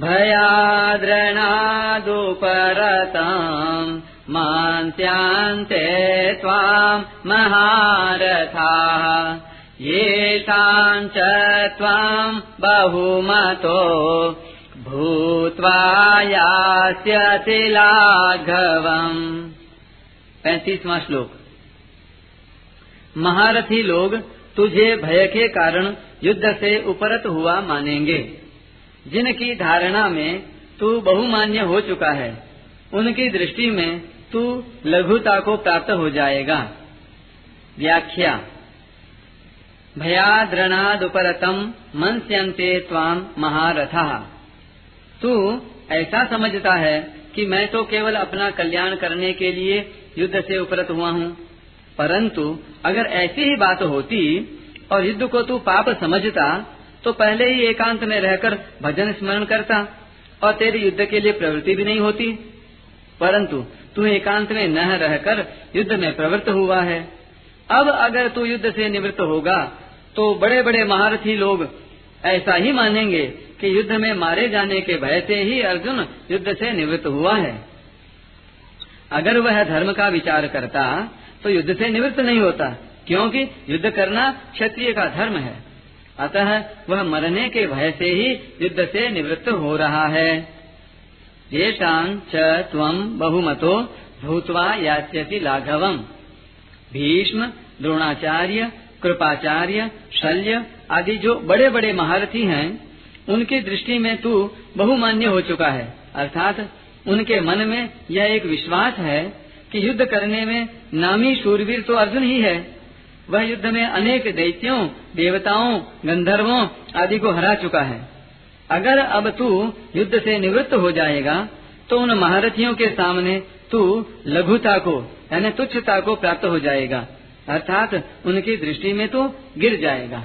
भयाद्रणादुपरताम् मान्त्यान्ते त्वाम् महारथाः। येषाम् च त्वाम् बहुमतो भूत्वा यास्यति लाघवम्। पैंतीसवां श्लोक। महारथी लोग तुझे भय के कारण युद्ध से उपरत हुआ मानेंगे। जिनकी धारणा में तू बहुमान्य हो चुका है, उनकी दृष्टि में तू लघुता को प्राप्त हो जाएगा। व्याख्या। भयाद्रणादुपरतम मनस्यन्ते त्वाम महारथा। तू ऐसा समझता है कि मैं तो केवल अपना कल्याण करने के लिए युद्ध से उपरत हुआ हूँ, परंतु अगर ऐसी ही बात होती और युद्ध को तू पाप समझता तो पहले ही एकांत में रहकर भजन स्मरण करता और तेरी युद्ध के लिए प्रवृत्ति भी नहीं होती। परंतु तू एकांत में न रहकर युद्ध में प्रवृत्त हुआ है। अब अगर तू युद्ध से निवृत्त होगा तो बड़े बड़े महारथी लोग ऐसा ही मानेंगे कि युद्ध में मारे जाने के भय से ही अर्जुन युद्ध से निवृत्त हुआ है। अगर वह धर्म का विचार करता तो युद्ध से निवृत्त नहीं होता, क्योंकि युद्ध करना क्षत्रिय का धर्म है। अतः वह मरने के भय से ही युद्ध से निवृत्त हो रहा है। ये च बहुमतो भूतवा यास्यति लाघवम। भीष्म, द्रोणाचार्य, कृपाचार्य, शल्य आदि जो बड़े बड़े महारथी हैं, उनकी दृष्टि में तू बहुमान्य हो चुका है। अर्थात उनके मन में यह एक विश्वास है कि युद्ध करने में नामी शूरवीर तो अर्जुन ही है। वह युद्ध में अनेक दैत्यों, देवताओं, गंधर्वों आदि को हरा चुका है। अगर अब तू युद्ध से निवृत्त हो जाएगा तो उन महारथियों के सामने तू लघुता को, यानी तुच्छता को प्राप्त हो जाएगा, अर्थात उनकी दृष्टि में तू गिर जाएगा।